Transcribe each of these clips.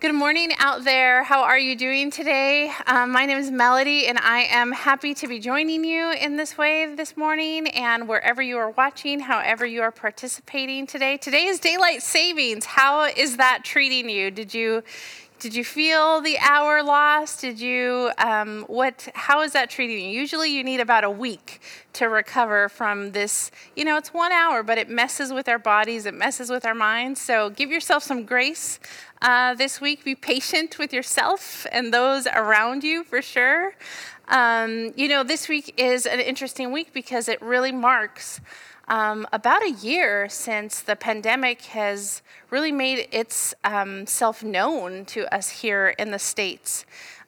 Good morning out there. How are you doing today? Um, my name is Melody, and I am happy to be joining you in this wave this morning and wherever you are watching, however you are participating today. Today is daylight savings. How is that treating you? Did you did you feel the hour lost? Did you, um, what, how is that treating you? Usually you need about a week to recover from this. You know, it's one hour, but it messes with our bodies, it messes with our minds. So give yourself some grace uh, this week. Be patient with yourself and those around you for sure. Um, you know, this week is an interesting week because it really marks um, about a year since the pandemic has really made itself um, known to us here in the States.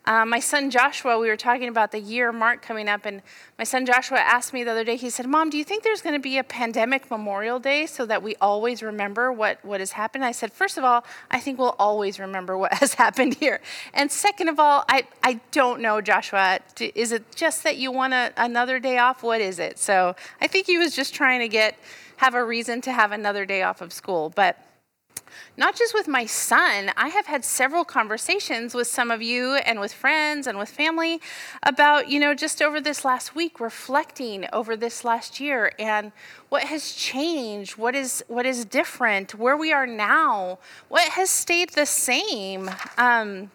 Uh, my son Joshua, we were talking about the year mark coming up, and my son Joshua asked me the other day, he said, Mom, do you think there's going to be a pandemic Memorial Day so that we always remember what, what has happened? I said, First of all, I think we'll always remember what has happened here. And second of all, I, I don't know, Joshua. Is it just that you want a, another day off? What is it? So I think he was just trying to get, have a reason to have another day off of school. But not just with my son, I have had several conversations with some of you and with friends and with family about, you know, just over this last week, reflecting over this last year and what has changed, what is what is different, where we are now, what has stayed the same. Um,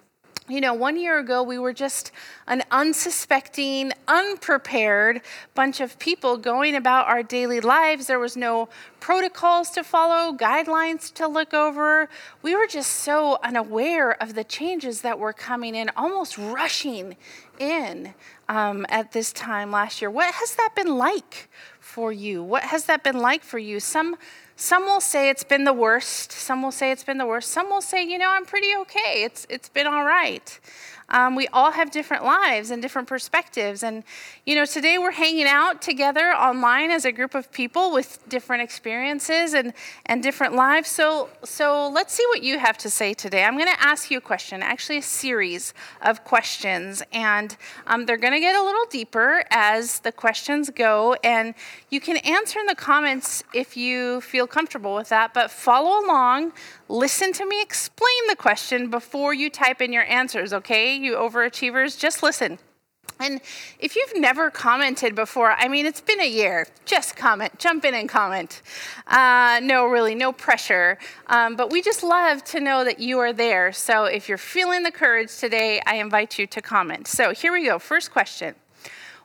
you know, one year ago, we were just an unsuspecting, unprepared bunch of people going about our daily lives. There was no protocols to follow, guidelines to look over. We were just so unaware of the changes that were coming in, almost rushing in um, at this time last year. What has that been like for you? What has that been like for you? Some some will say it's been the worst. Some will say it's been the worst. Some will say, you know, I'm pretty okay. It's it's been all right. Um, we all have different lives and different perspectives. And, you know, today we're hanging out together online as a group of people with different experiences and, and different lives. So, so let's see what you have to say today. I'm going to ask you a question, actually, a series of questions. And um, they're going to get a little deeper as the questions go. And you can answer in the comments if you feel comfortable with that, but follow along listen to me explain the question before you type in your answers, okay? You overachievers, just listen. And if you've never commented before, I mean, it's been a year. Just comment, jump in and comment. Uh, no, really, no pressure. Um, but we just love to know that you are there. So if you're feeling the courage today, I invite you to comment. So here we go. First question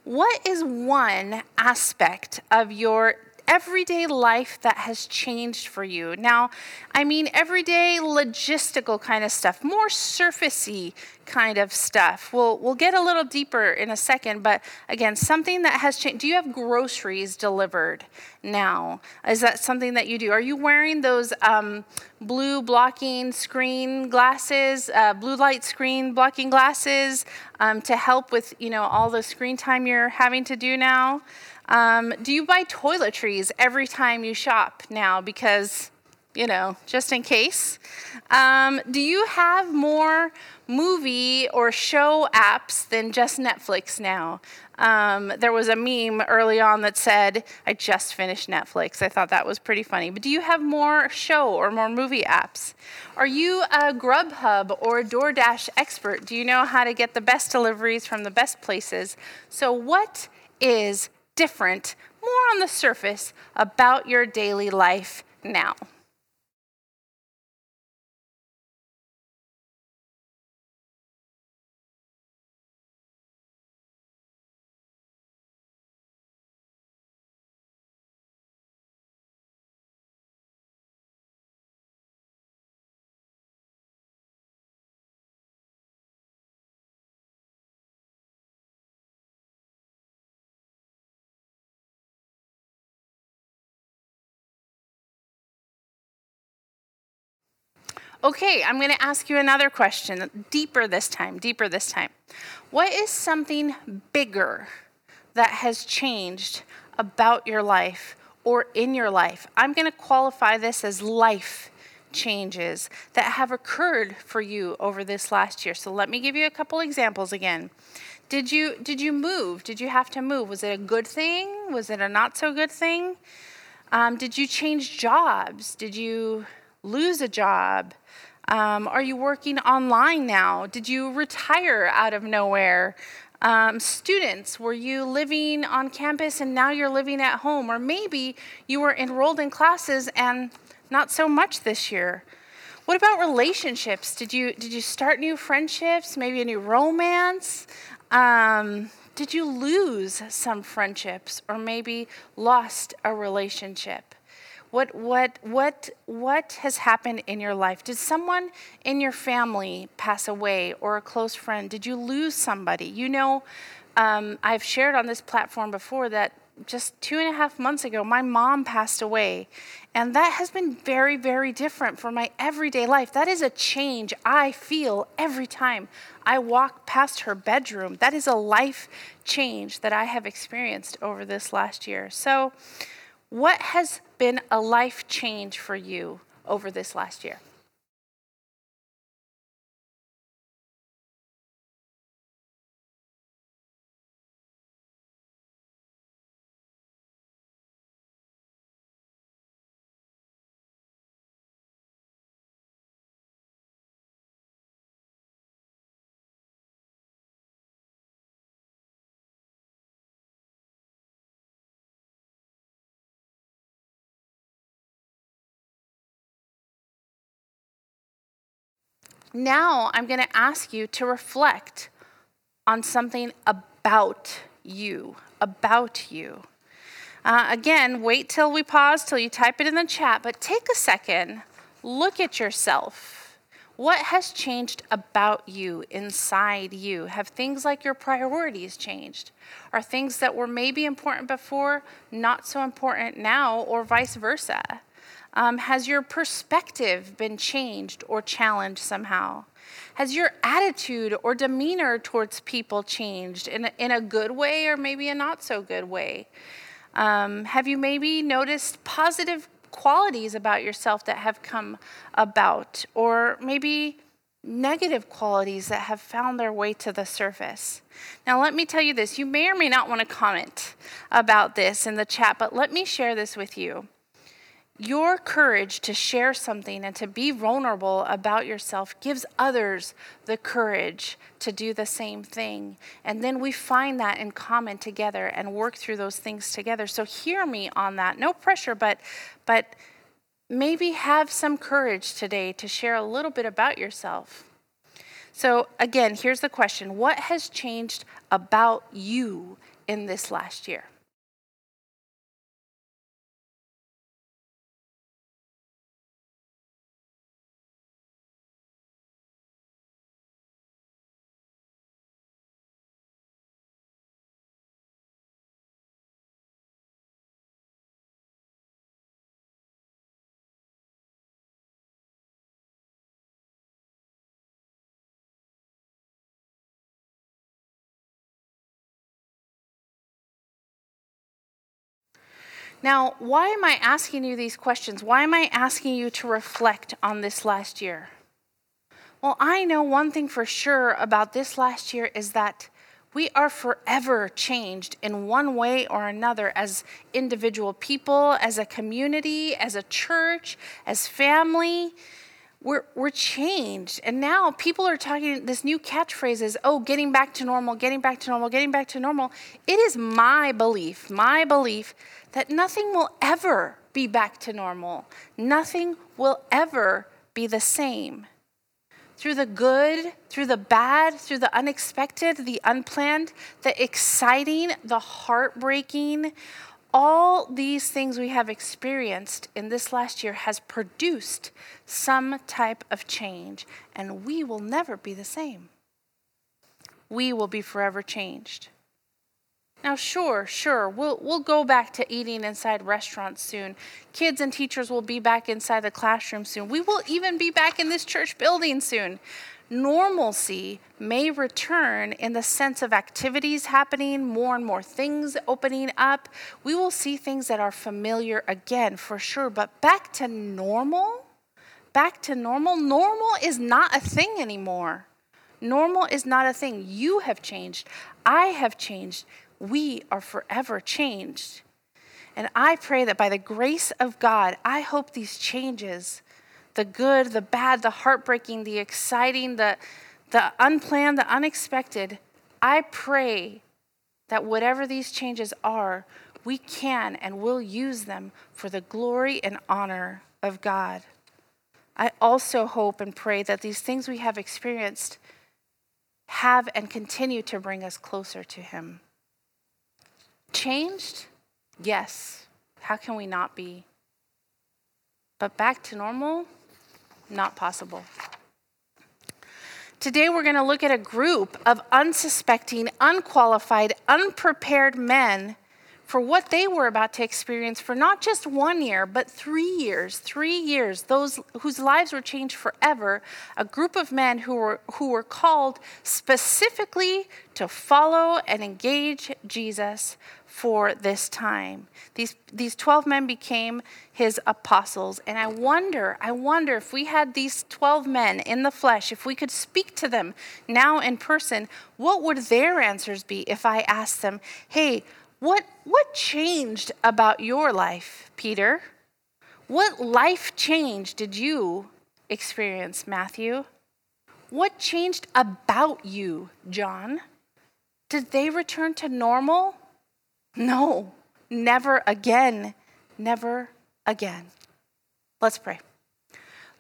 What is one aspect of your everyday life that has changed for you. Now, I mean everyday logistical kind of stuff, more surfacey kind of stuff. We'll we'll get a little deeper in a second, but again, something that has changed. Do you have groceries delivered now? Is that something that you do? Are you wearing those um, blue blocking screen glasses, uh, blue light screen blocking glasses um, to help with you know all the screen time you're having to do now? Um, do you buy toiletries every time you shop now because, you know, just in case? Um, do you have more movie or show apps than just Netflix now? Um, there was a meme early on that said, I just finished Netflix. I thought that was pretty funny. But do you have more show or more movie apps? Are you a Grubhub or a DoorDash expert? Do you know how to get the best deliveries from the best places? So, what is different, more on the surface, about your daily life now. Okay, I'm going to ask you another question, deeper this time, deeper this time. What is something bigger that has changed about your life or in your life? I'm going to qualify this as life changes that have occurred for you over this last year. So let me give you a couple examples again. Did you did you move? Did you have to move? Was it a good thing? Was it a not so good thing? Um, did you change jobs? Did you lose a job? Um, are you working online now? Did you retire out of nowhere? Um, students, were you living on campus and now you're living at home? Or maybe you were enrolled in classes and not so much this year. What about relationships? Did you did you start new friendships? Maybe a new romance? Um, did you lose some friendships or maybe lost a relationship? What, what, what, what has happened in your life? Did someone in your family pass away or a close friend? Did you lose somebody? You know, um, I've shared on this platform before that just two and a half months ago, my mom passed away. And that has been very, very different for my everyday life. That is a change I feel every time I walk past her bedroom. That is a life change that I have experienced over this last year. So, what has been a life change for you over this last year? Now I'm going to ask you to reflect on something about you, about you. Uh, again, wait till we pause, till you type it in the chat, but take a second, look at yourself. What has changed about you, inside you? Have things like your priorities changed? Are things that were maybe important before not so important now, or vice versa? Um, has your perspective been changed or challenged somehow? Has your attitude or demeanor towards people changed in a, in a good way or maybe a not so good way? Um, have you maybe noticed positive qualities about yourself that have come about, or maybe negative qualities that have found their way to the surface. Now, let me tell you this you may or may not want to comment about this in the chat, but let me share this with you. Your courage to share something and to be vulnerable about yourself gives others the courage to do the same thing. And then we find that in common together and work through those things together. So hear me on that. No pressure, but but maybe have some courage today to share a little bit about yourself. So again, here's the question. What has changed about you in this last year? Now, why am I asking you these questions? Why am I asking you to reflect on this last year? Well, I know one thing for sure about this last year is that we are forever changed in one way or another as individual people, as a community, as a church, as family. We're, we're changed. And now people are talking, this new catchphrase is, oh, getting back to normal, getting back to normal, getting back to normal. It is my belief, my belief that nothing will ever be back to normal. Nothing will ever be the same. Through the good, through the bad, through the unexpected, the unplanned, the exciting, the heartbreaking, all these things we have experienced in this last year has produced some type of change, and we will never be the same. We will be forever changed. Now, sure, sure, we'll, we'll go back to eating inside restaurants soon. Kids and teachers will be back inside the classroom soon. We will even be back in this church building soon. Normalcy may return in the sense of activities happening, more and more things opening up. We will see things that are familiar again, for sure. But back to normal? Back to normal? Normal is not a thing anymore. Normal is not a thing. You have changed. I have changed we are forever changed. And I pray that by the grace of God, I hope these changes the good, the bad, the heartbreaking, the exciting, the, the unplanned, the unexpected. I pray that whatever these changes are, we can and will use them for the glory and honor of God. I also hope and pray that these things we have experienced have and continue to bring us closer to Him. Changed? Yes. How can we not be? But back to normal? Not possible. Today, we're going to look at a group of unsuspecting, unqualified, unprepared men for what they were about to experience for not just one year, but three years. Three years, those whose lives were changed forever. A group of men who were, who were called specifically to follow and engage Jesus for this time. These, these 12 men became his apostles. And I wonder, I wonder if we had these 12 men in the flesh, if we could speak to them now in person, what would their answers be if I asked them, hey, what, what changed about your life, Peter? What life change did you experience, Matthew? What changed about you, John? Did they return to normal? No, never again. Never again. Let's pray.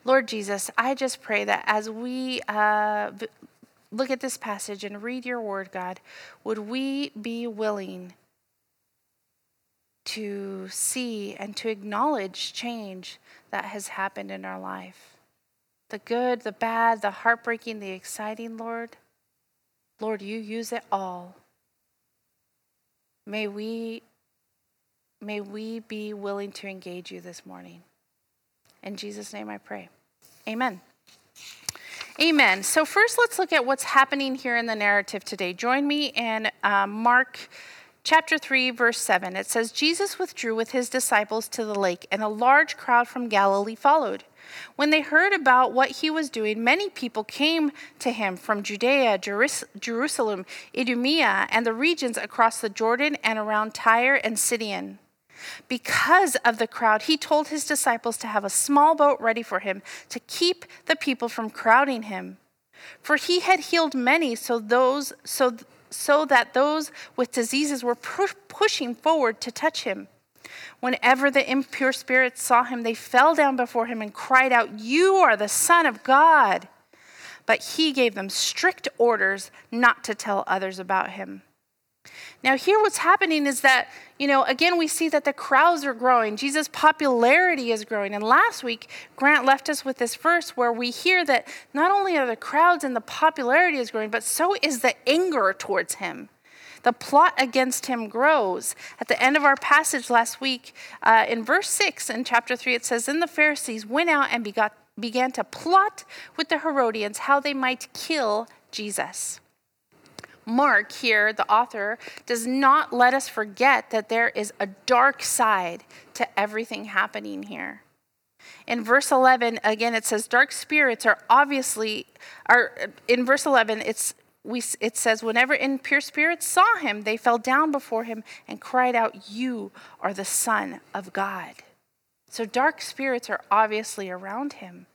Lord Jesus, I just pray that as we uh, look at this passage and read your word, God, would we be willing to see and to acknowledge change that has happened in our life. The good, the bad, the heartbreaking, the exciting, Lord. Lord, you use it all. May we may we be willing to engage you this morning. In Jesus' name I pray. Amen. Amen. So, first, let's look at what's happening here in the narrative today. Join me in uh, Mark chapter 3, verse 7, it says, Jesus withdrew with his disciples to the lake, and a large crowd from Galilee followed. When they heard about what he was doing, many people came to him from Judea, Jerusalem, Idumea, and the regions across the Jordan and around Tyre and Sidon. Because of the crowd, he told his disciples to have a small boat ready for him to keep the people from crowding him. For he had healed many, so those so so that those with diseases were pu- pushing forward to touch him. Whenever the impure spirits saw him, they fell down before him and cried out, You are the Son of God. But he gave them strict orders not to tell others about him. Now, here what's happening is that, you know, again, we see that the crowds are growing. Jesus' popularity is growing. And last week, Grant left us with this verse where we hear that not only are the crowds and the popularity is growing, but so is the anger towards him. The plot against him grows. At the end of our passage last week, uh, in verse 6 in chapter 3, it says, Then the Pharisees went out and begot, began to plot with the Herodians how they might kill Jesus. Mark, here, the author, does not let us forget that there is a dark side to everything happening here. In verse 11, again, it says, Dark spirits are obviously, are, in verse 11, it's, we, it says, Whenever impure spirits saw him, they fell down before him and cried out, You are the Son of God. So dark spirits are obviously around him.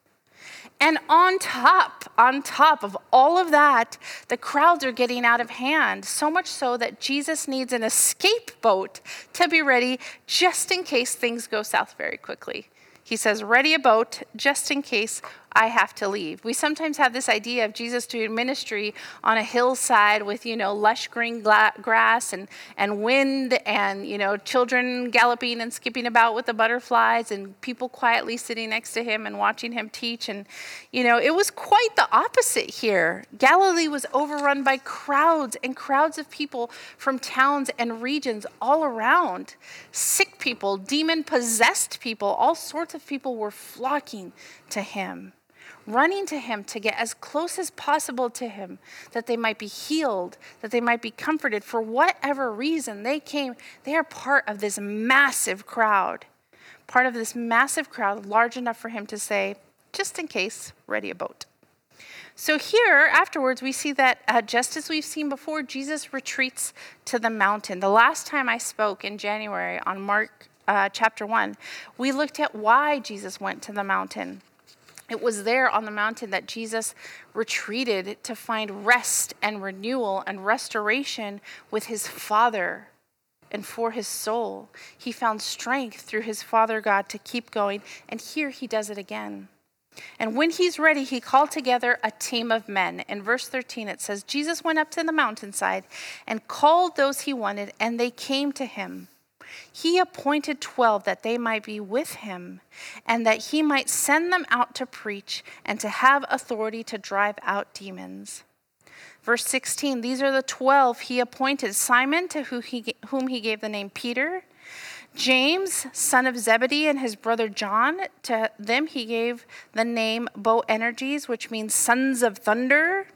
And on top, on top of all of that, the crowds are getting out of hand, so much so that Jesus needs an escape boat to be ready just in case things go south very quickly. He says, Ready a boat just in case I have to leave. We sometimes have this idea of Jesus doing ministry on a hillside with, you know, lush green gla- grass and, and wind and, you know, children galloping and skipping about with the butterflies and people quietly sitting next to him and watching him teach. And, you know, it was quite the opposite here. Galilee was overrun by crowds and crowds of people from towns and regions all around. Sick people, demon possessed people, all sorts of people were flocking to him running to him to get as close as possible to him, that they might be healed, that they might be comforted. For whatever reason they came, they are part of this massive crowd, part of this massive crowd, large enough for him to say, just in case, ready a boat. So, here afterwards, we see that uh, just as we've seen before, Jesus retreats to the mountain. The last time I spoke in January on Mark uh, chapter 1, we looked at why Jesus went to the mountain. It was there on the mountain that Jesus retreated to find rest and renewal and restoration with his Father and for his soul. He found strength through his Father God to keep going, and here he does it again. And when he's ready, he called together a team of men. In verse 13, it says, Jesus went up to the mountainside and called those he wanted, and they came to him. He appointed 12 that they might be with him, and that he might send them out to preach and to have authority to drive out demons. Verse 16 These are the 12 he appointed Simon, to whom he, gave the name Peter, James, son of Zebedee, and his brother John. To them he gave the name Boanerges, which means sons of thunder.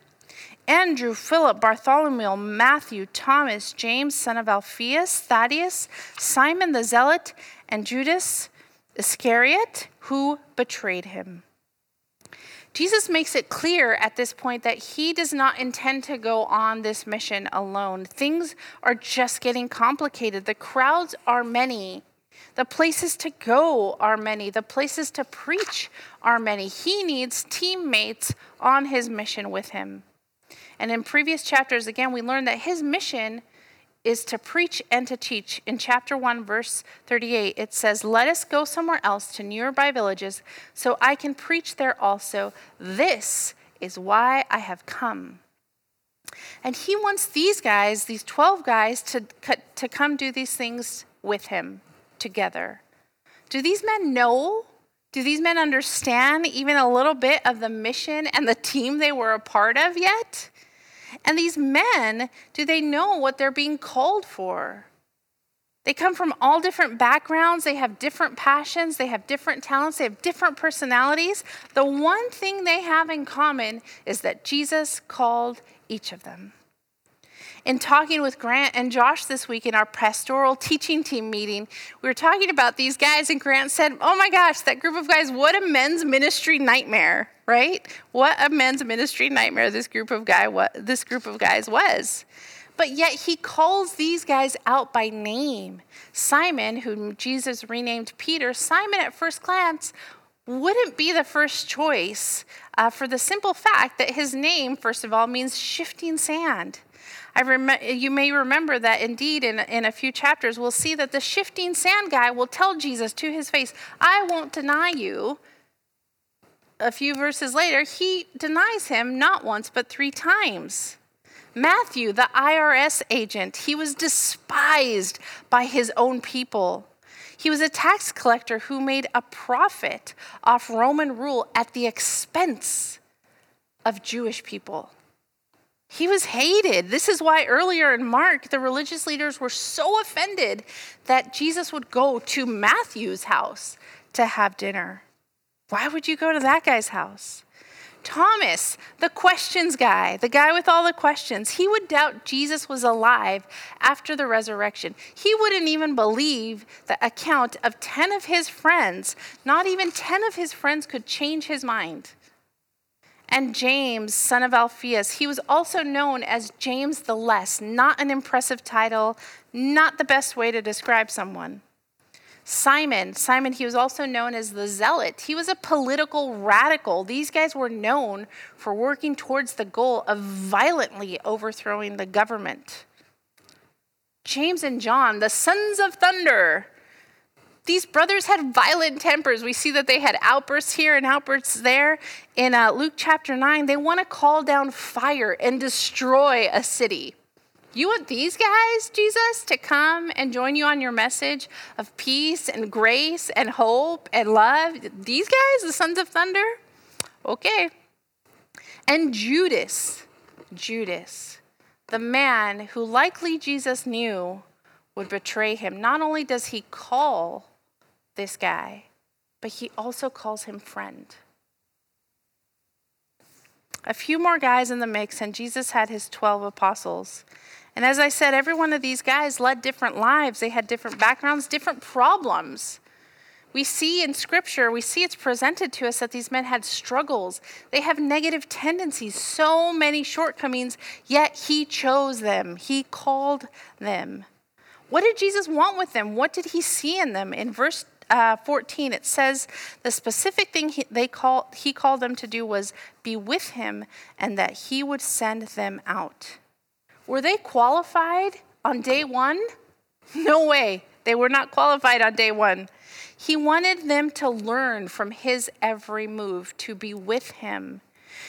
Andrew, Philip, Bartholomew, Matthew, Thomas, James, son of Alphaeus, Thaddeus, Simon the Zealot, and Judas Iscariot, who betrayed him. Jesus makes it clear at this point that he does not intend to go on this mission alone. Things are just getting complicated. The crowds are many. The places to go are many. The places to preach are many. He needs teammates on his mission with him. And in previous chapters, again, we learned that his mission is to preach and to teach. In chapter 1, verse 38, it says, Let us go somewhere else to nearby villages so I can preach there also. This is why I have come. And he wants these guys, these 12 guys, to, to come do these things with him together. Do these men know? Do these men understand even a little bit of the mission and the team they were a part of yet? And these men, do they know what they're being called for? They come from all different backgrounds, they have different passions, they have different talents, they have different personalities. The one thing they have in common is that Jesus called each of them in talking with Grant and Josh this week in our pastoral teaching team meeting, we were talking about these guys, and Grant said, Oh my gosh, that group of guys, what a men's ministry nightmare, right? What a men's ministry nightmare this group of guy what this group of guys was. But yet he calls these guys out by name. Simon, whom Jesus renamed Peter, Simon at first glance wouldn't be the first choice uh, for the simple fact that his name, first of all, means shifting sand. I rem- you may remember that indeed in, in a few chapters, we'll see that the shifting sand guy will tell Jesus to his face, I won't deny you. A few verses later, he denies him not once, but three times. Matthew, the IRS agent, he was despised by his own people. He was a tax collector who made a profit off Roman rule at the expense of Jewish people. He was hated. This is why earlier in Mark, the religious leaders were so offended that Jesus would go to Matthew's house to have dinner. Why would you go to that guy's house? Thomas, the questions guy, the guy with all the questions, he would doubt Jesus was alive after the resurrection. He wouldn't even believe the account of 10 of his friends. Not even 10 of his friends could change his mind and James, son of Alphaeus. He was also known as James the Less, not an impressive title, not the best way to describe someone. Simon, Simon, he was also known as the Zealot. He was a political radical. These guys were known for working towards the goal of violently overthrowing the government. James and John, the sons of thunder, these brothers had violent tempers. We see that they had outbursts here and outbursts there. In uh, Luke chapter 9, they want to call down fire and destroy a city. You want these guys, Jesus, to come and join you on your message of peace and grace and hope and love? These guys, the sons of thunder? Okay. And Judas, Judas, the man who likely Jesus knew would betray him. Not only does he call this guy, but he also calls him friend. A few more guys in the mix, and Jesus had his 12 apostles. And as I said, every one of these guys led different lives. They had different backgrounds, different problems. We see in scripture, we see it's presented to us that these men had struggles. They have negative tendencies, so many shortcomings, yet he chose them. He called them. What did Jesus want with them? What did he see in them? In verse uh, 14, it says the specific thing he, they call, he called them to do was be with him and that he would send them out. Were they qualified on day one? No way. They were not qualified on day one. He wanted them to learn from his every move, to be with him.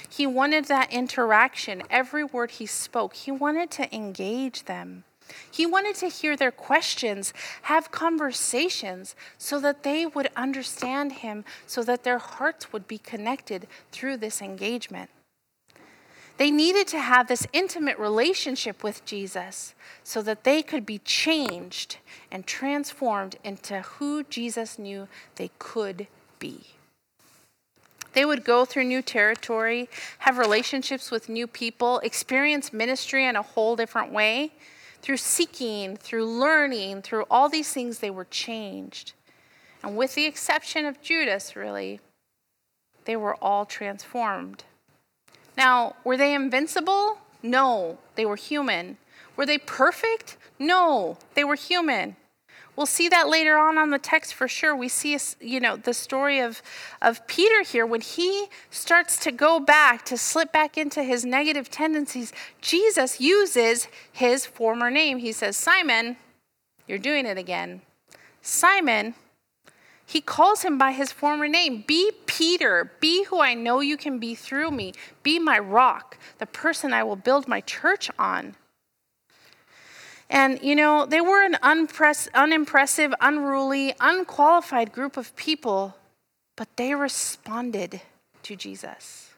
He wanted that interaction, every word he spoke. He wanted to engage them. He wanted to hear their questions, have conversations so that they would understand him, so that their hearts would be connected through this engagement. They needed to have this intimate relationship with Jesus so that they could be changed and transformed into who Jesus knew they could be. They would go through new territory, have relationships with new people, experience ministry in a whole different way. Through seeking, through learning, through all these things, they were changed. And with the exception of Judas, really, they were all transformed. Now, were they invincible? No, they were human. Were they perfect? No, they were human. We'll see that later on on the text for sure. We see, you know, the story of, of Peter here when he starts to go back, to slip back into his negative tendencies. Jesus uses his former name. He says, Simon, you're doing it again. Simon, he calls him by his former name. Be Peter. Be who I know you can be through me. Be my rock, the person I will build my church on. And, you know, they were an unimpress- unimpressive, unruly, unqualified group of people, but they responded to Jesus.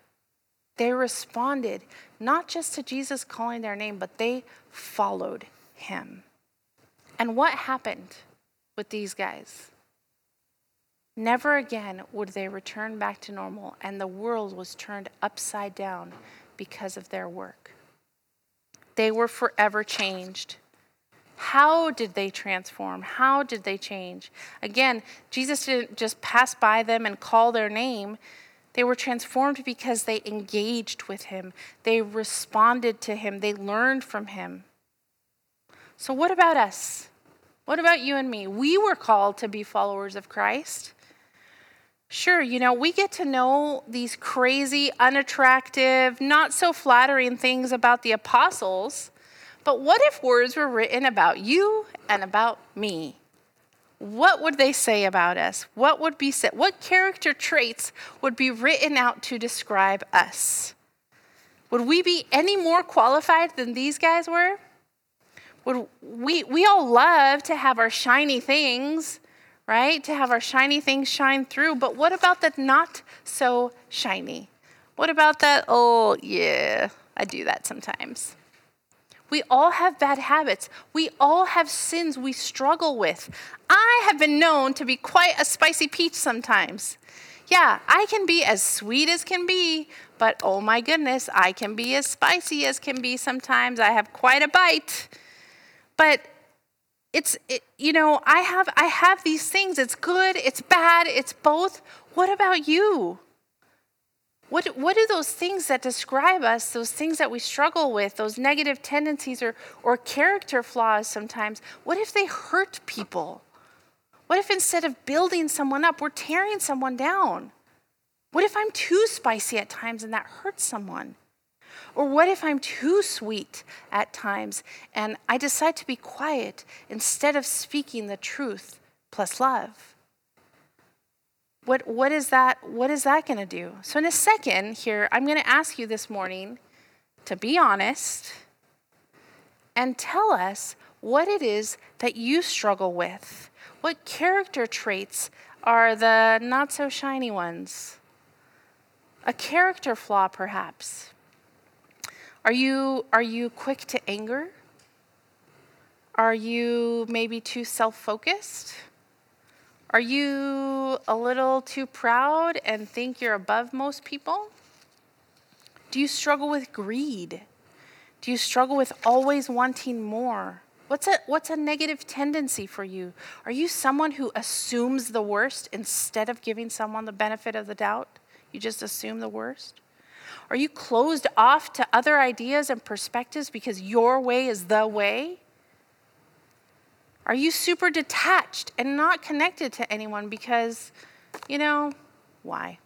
They responded not just to Jesus calling their name, but they followed him. And what happened with these guys? Never again would they return back to normal, and the world was turned upside down because of their work. They were forever changed. How did they transform? How did they change? Again, Jesus didn't just pass by them and call their name. They were transformed because they engaged with him, they responded to him, they learned from him. So, what about us? What about you and me? We were called to be followers of Christ. Sure, you know, we get to know these crazy, unattractive, not so flattering things about the apostles, but what if words were written about you and about me? What would they say about us? What would be said? What character traits would be written out to describe us? Would we be any more qualified than these guys were? Would we, we all love to have our shiny things, right? To have our shiny things shine through. But what about the not so shiny? What about that? Oh, yeah, I do that sometimes. We all have bad habits. We all have sins we struggle with. I have been known to be quite a spicy peach sometimes. Yeah, I can be as sweet as can be, but oh my goodness, I can be as spicy as can be sometimes. I have quite a bite. But it's it, you know i have i have these things it's good it's bad it's both what about you what, what do those things that describe us those things that we struggle with those negative tendencies or, or character flaws sometimes what if they hurt people? What if instead of building someone up we're tearing someone down? What if i'm too spicy at times and that hurts someone? Or what if I'm too sweet at times and I decide to be quiet instead of speaking the truth plus love? What, what is that, what is that going to do? So, in a second here, I'm going to ask you this morning to be honest and tell us what it is that you struggle with. What character traits are the not so shiny ones? A character flaw, perhaps. Are you, are you quick to anger? Are you maybe too self focused? Are you a little too proud and think you're above most people? Do you struggle with greed? Do you struggle with always wanting more? What's a, what's a negative tendency for you? Are you someone who assumes the worst instead of giving someone the benefit of the doubt? You just assume the worst? Are you closed off to other ideas and perspectives because your way is the way? Are you super detached and not connected to anyone because, you know, why?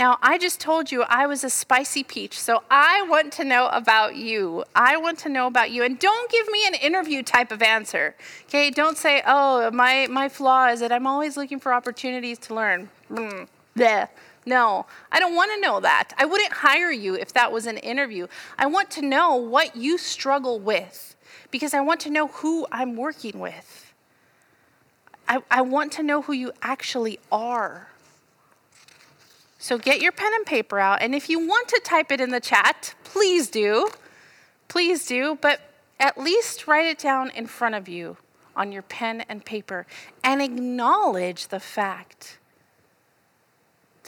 Now, I just told you I was a spicy peach, so I want to know about you. I want to know about you. And don't give me an interview type of answer. Okay? Don't say, oh, my, my flaw is that I'm always looking for opportunities to learn. Mm. No, I don't want to know that. I wouldn't hire you if that was an interview. I want to know what you struggle with because I want to know who I'm working with. I, I want to know who you actually are. So get your pen and paper out. And if you want to type it in the chat, please do. Please do. But at least write it down in front of you on your pen and paper and acknowledge the fact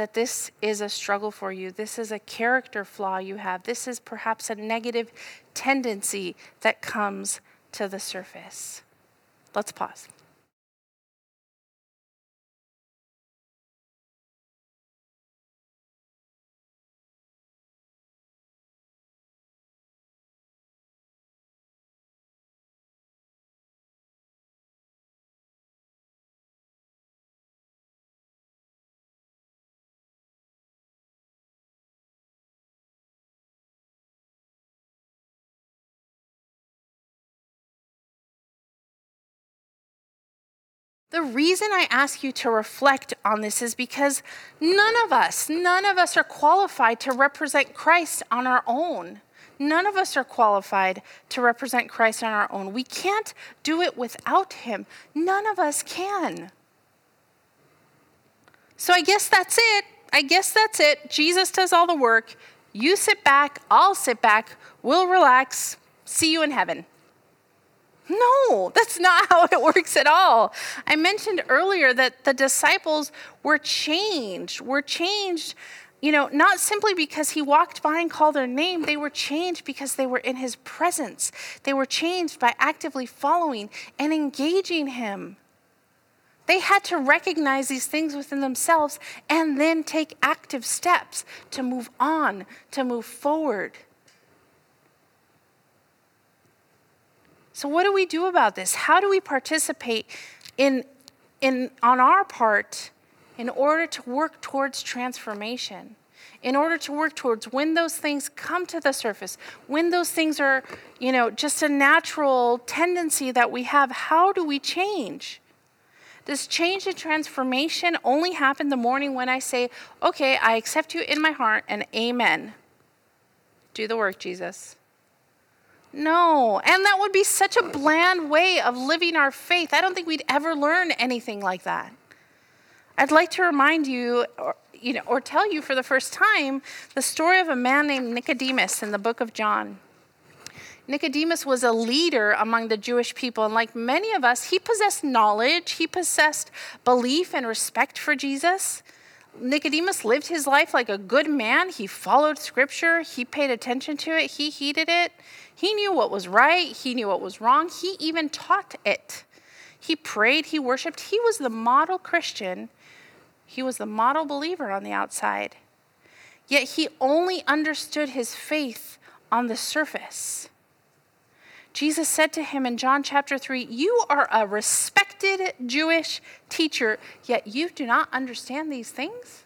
that this is a struggle for you. This is a character flaw you have. This is perhaps a negative tendency that comes to the surface. Let's pause. The reason I ask you to reflect on this is because none of us, none of us are qualified to represent Christ on our own. None of us are qualified to represent Christ on our own. We can't do it without Him. None of us can. So I guess that's it. I guess that's it. Jesus does all the work. You sit back, I'll sit back, we'll relax. See you in heaven. No, that's not how it works at all. I mentioned earlier that the disciples were changed, were changed, you know, not simply because he walked by and called their name, they were changed because they were in his presence. They were changed by actively following and engaging him. They had to recognize these things within themselves and then take active steps to move on, to move forward. So, what do we do about this? How do we participate in, in, on our part in order to work towards transformation? In order to work towards when those things come to the surface, when those things are, you know, just a natural tendency that we have, how do we change? Does change and transformation only happen the morning when I say, okay, I accept you in my heart and amen? Do the work, Jesus. No, and that would be such a bland way of living our faith. I don't think we'd ever learn anything like that. I'd like to remind you, or, you know, or tell you for the first time the story of a man named Nicodemus in the book of John. Nicodemus was a leader among the Jewish people, and like many of us, he possessed knowledge, he possessed belief and respect for Jesus. Nicodemus lived his life like a good man. He followed scripture, he paid attention to it, he heeded it. He knew what was right, he knew what was wrong, he even taught it. He prayed, he worshiped. He was the model Christian, he was the model believer on the outside. Yet he only understood his faith on the surface. Jesus said to him in John chapter 3, You are a respected Jewish teacher, yet you do not understand these things?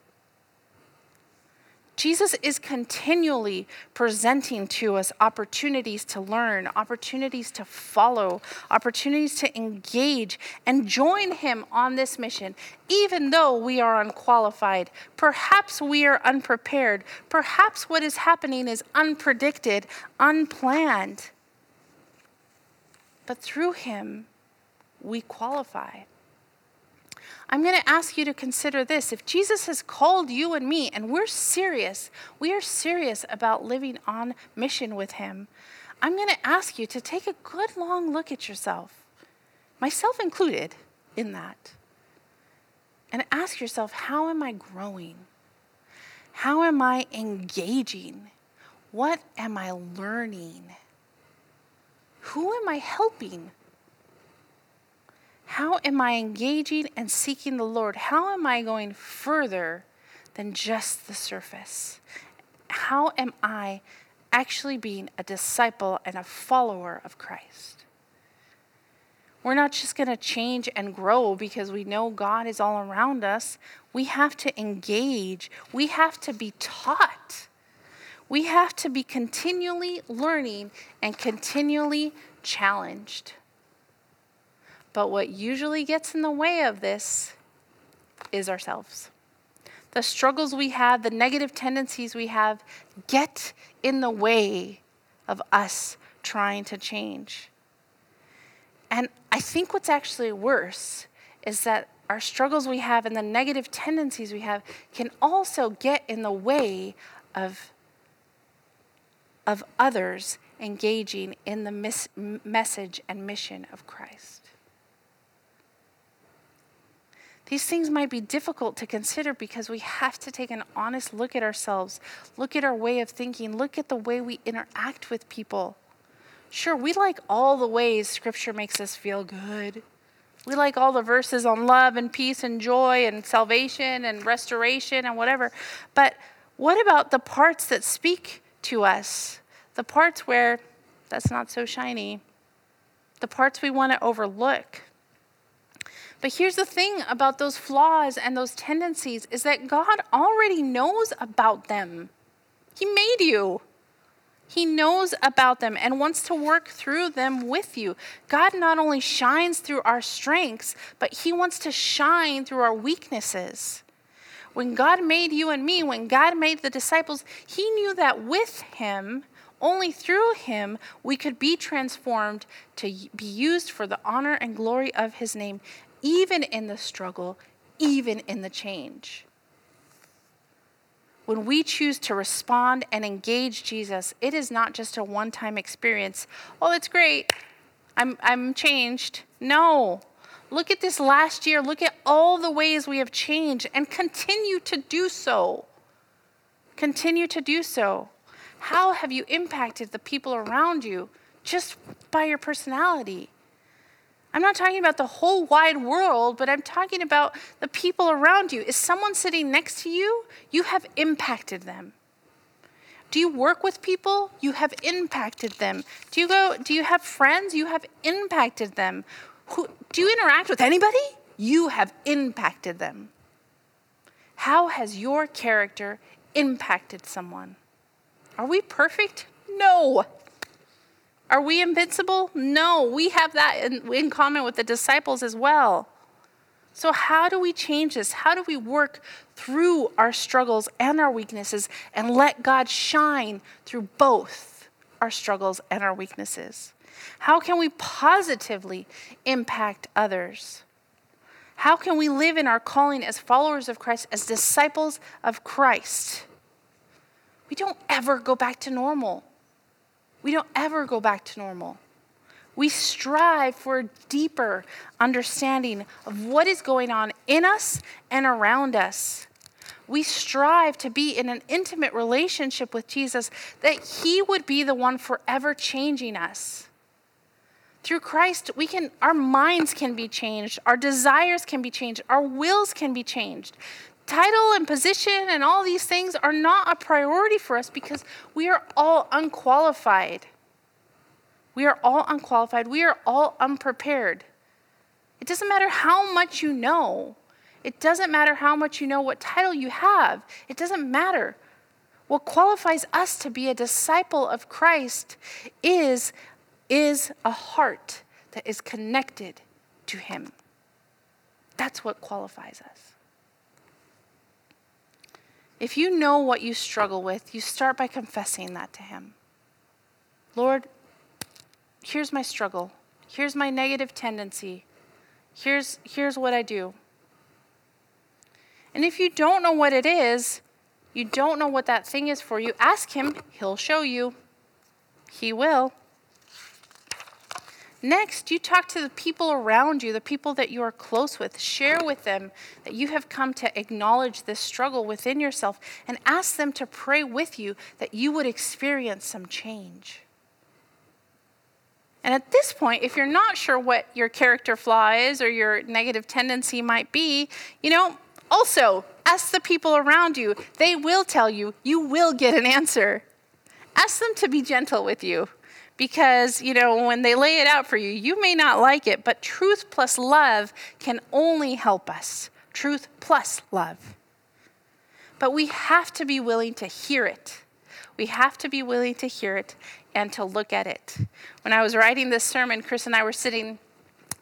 Jesus is continually presenting to us opportunities to learn, opportunities to follow, opportunities to engage and join Him on this mission, even though we are unqualified. Perhaps we are unprepared. Perhaps what is happening is unpredicted, unplanned. But through Him, we qualify. I'm going to ask you to consider this. If Jesus has called you and me, and we're serious, we are serious about living on mission with Him, I'm going to ask you to take a good long look at yourself, myself included in that, and ask yourself how am I growing? How am I engaging? What am I learning? Who am I helping? How am I engaging and seeking the Lord? How am I going further than just the surface? How am I actually being a disciple and a follower of Christ? We're not just going to change and grow because we know God is all around us. We have to engage, we have to be taught. We have to be continually learning and continually challenged. But what usually gets in the way of this is ourselves. The struggles we have, the negative tendencies we have, get in the way of us trying to change. And I think what's actually worse is that our struggles we have and the negative tendencies we have can also get in the way of, of others engaging in the mis- message and mission of Christ. These things might be difficult to consider because we have to take an honest look at ourselves, look at our way of thinking, look at the way we interact with people. Sure, we like all the ways Scripture makes us feel good. We like all the verses on love and peace and joy and salvation and restoration and whatever. But what about the parts that speak to us? The parts where that's not so shiny. The parts we want to overlook. But here's the thing about those flaws and those tendencies is that God already knows about them. He made you. He knows about them and wants to work through them with you. God not only shines through our strengths, but He wants to shine through our weaknesses. When God made you and me, when God made the disciples, He knew that with Him, only through Him, we could be transformed to be used for the honor and glory of His name, even in the struggle, even in the change when we choose to respond and engage Jesus, it is not just a one time experience. Oh, it's great. I'm, I'm changed. No. Look at this last year. Look at all the ways we have changed and continue to do so. Continue to do so. How have you impacted the people around you just by your personality? I'm not talking about the whole wide world, but I'm talking about the people around you. Is someone sitting next to you? You have impacted them. Do you work with people? You have impacted them. Do you go do you have friends? You have impacted them. Who, do you interact with anybody? You have impacted them. How has your character impacted someone? Are we perfect? No. Are we invincible? No, we have that in, in, common with the disciples as well. So, how do we change this? How do we work through our struggles and our weaknesses and let God shine through both our struggles and our weaknesses? How can we positively impact others? How can we live in our calling as followers of Christ, as disciples of Christ? We don't ever go back to normal. We don't ever go back to normal. We strive for a deeper understanding of what is going on in us and around us. We strive to be in an intimate relationship with Jesus, that He would be the one forever changing us. Through Christ, we can, our minds can be changed, our desires can be changed, our wills can be changed title and position and all these things are not a priority for us because we are all unqualified. We are all unqualified. We are all unprepared. It doesn't matter how much you know. It doesn't matter how much you know, what title you have. It doesn't matter. What qualifies us to be a disciple of Christ is, is a heart that is connected to Him. That's what qualifies us. If you know what you struggle with, you start by confessing that to Him. Lord, here's my struggle. Here's my negative tendency. Here's, here's what I do. And if you don't know what it is, you don't know what that thing is for you, ask Him. He'll show you. He will. Next, you talk to the people around you, the people that you are close with. Share with them that you have come to acknowledge this struggle within yourself and ask them to pray with you that you would experience some change. And at this point, if you're not sure what your character flaw is or your negative tendency might be, you know, also ask the people around you. They will tell you, you will get an answer. Ask them to be gentle with you because, you know, when they lay it out for you, you may not like it, but truth plus love can only help us. Truth plus love. But we have to be willing to hear it. We have to be willing to hear it and to look at it. When I was writing this sermon, Chris and I were sitting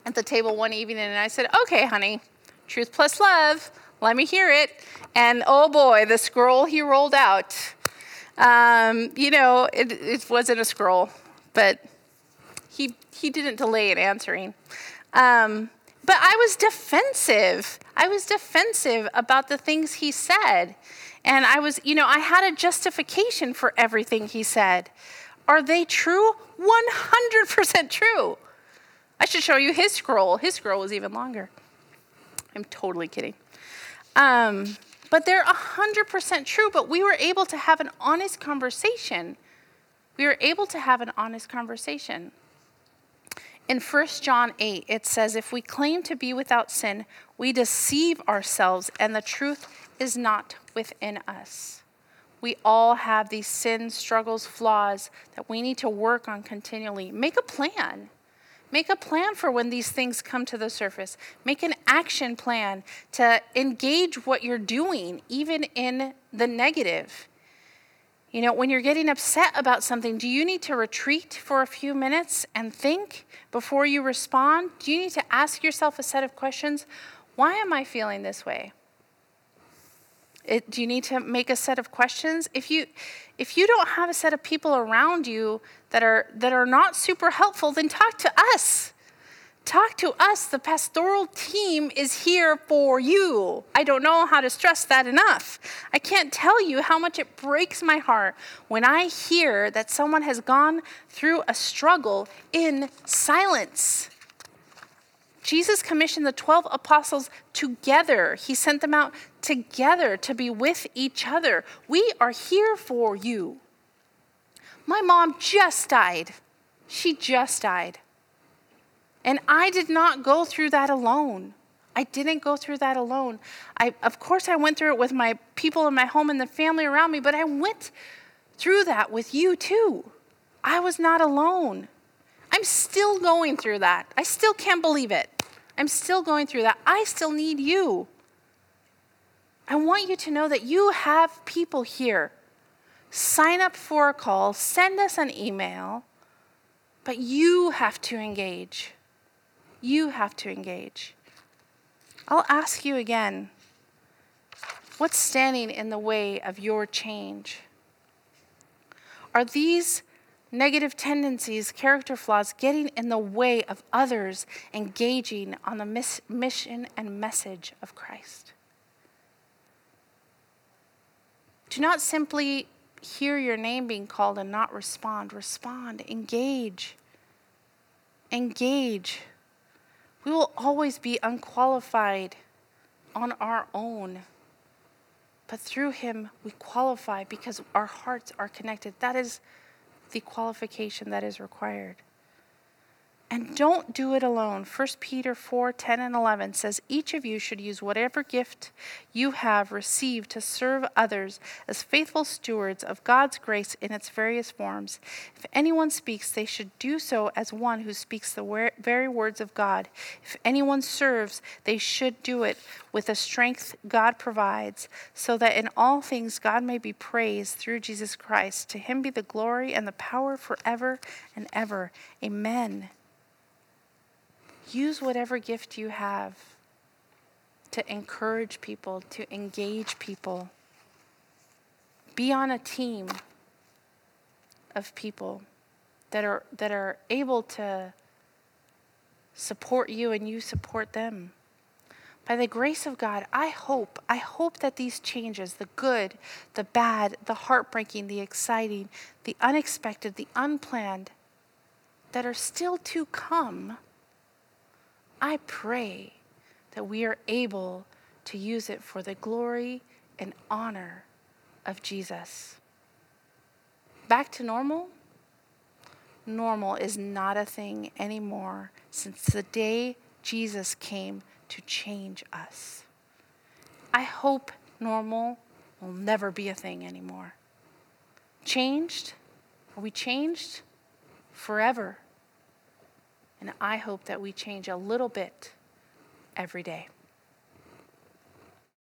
at the table one evening, and I said, Okay, honey, truth plus love, let me hear it. And oh boy, the scroll he rolled out. Um, you know, it, it wasn't a scroll but he, he didn't delay in answering. Um, but I was defensive. I was defensive about the things he said. And I was, you know, I had a justification for everything he said. Are they true? 100% true. I should show you his scroll. His scroll was even longer. I'm totally kidding. Um, but they're 100% true, but we were able to have an honest conversation we were able to have an honest conversation. In 1 John 8, it says, If we claim to be without sin, we deceive ourselves, and the truth is not within us. We all have these sins, struggles, flaws that we need to work on continually. Make a plan. Make a plan for when these things come to the surface. Make an action plan to engage what you're doing, even in the negative. You know, when you're getting upset about something, do you need to retreat for a few minutes and think before you respond? Do you need to ask yourself a set of questions? Why am I feeling this way? It, do you need to make a set of questions? If you, if you don't have a set of people around you that are, that are not super helpful, then talk to us. Talk to us. The pastoral team is here for you. I don't know how to stress that enough. I can't tell you how much it breaks my heart when I hear that someone has gone through a struggle in silence. Jesus commissioned the 12 apostles together. He sent them out together to be with each other. We are here for you. My mom just died. She just died. And I did not go through that alone. I didn't go through that alone. I, of course, I went through it with my people in my home and the family around me, but I went through that with you too. I was not alone. I'm still going through that. I still can't believe it. I'm still going through that. I still need you. I want you to know that you have people here. Sign up for a call, send us an email, but you have to engage. You have to engage. I'll ask you again what's standing in the way of your change? Are these negative tendencies, character flaws, getting in the way of others engaging on the mis- mission and message of Christ? Do not simply hear your name being called and not respond. Respond, engage. Engage. We will always be unqualified on our own. But through Him, we qualify because our hearts are connected. That is the qualification that is required. And don't do it alone. 1 Peter 4 10 and 11 says, Each of you should use whatever gift you have received to serve others as faithful stewards of God's grace in its various forms. If anyone speaks, they should do so as one who speaks the very words of God. If anyone serves, they should do it with the strength God provides, so that in all things God may be praised through Jesus Christ. To him be the glory and the power forever and ever. Amen. Use whatever gift you have to encourage people, to engage people. Be on a team of people that are that are able to support you and you support them. By the grace of God, I hope, I hope that these changes, the good, the bad, the heartbreaking, the exciting, the unexpected, the unplanned, that are still to come, I pray that we are able to use it for the glory and honor of Jesus. Back to normal? Normal is not a thing anymore since the day Jesus came to change us. I hope normal will never be a thing anymore. Changed? Are we changed? forever. And I hope that we change a little bit every day.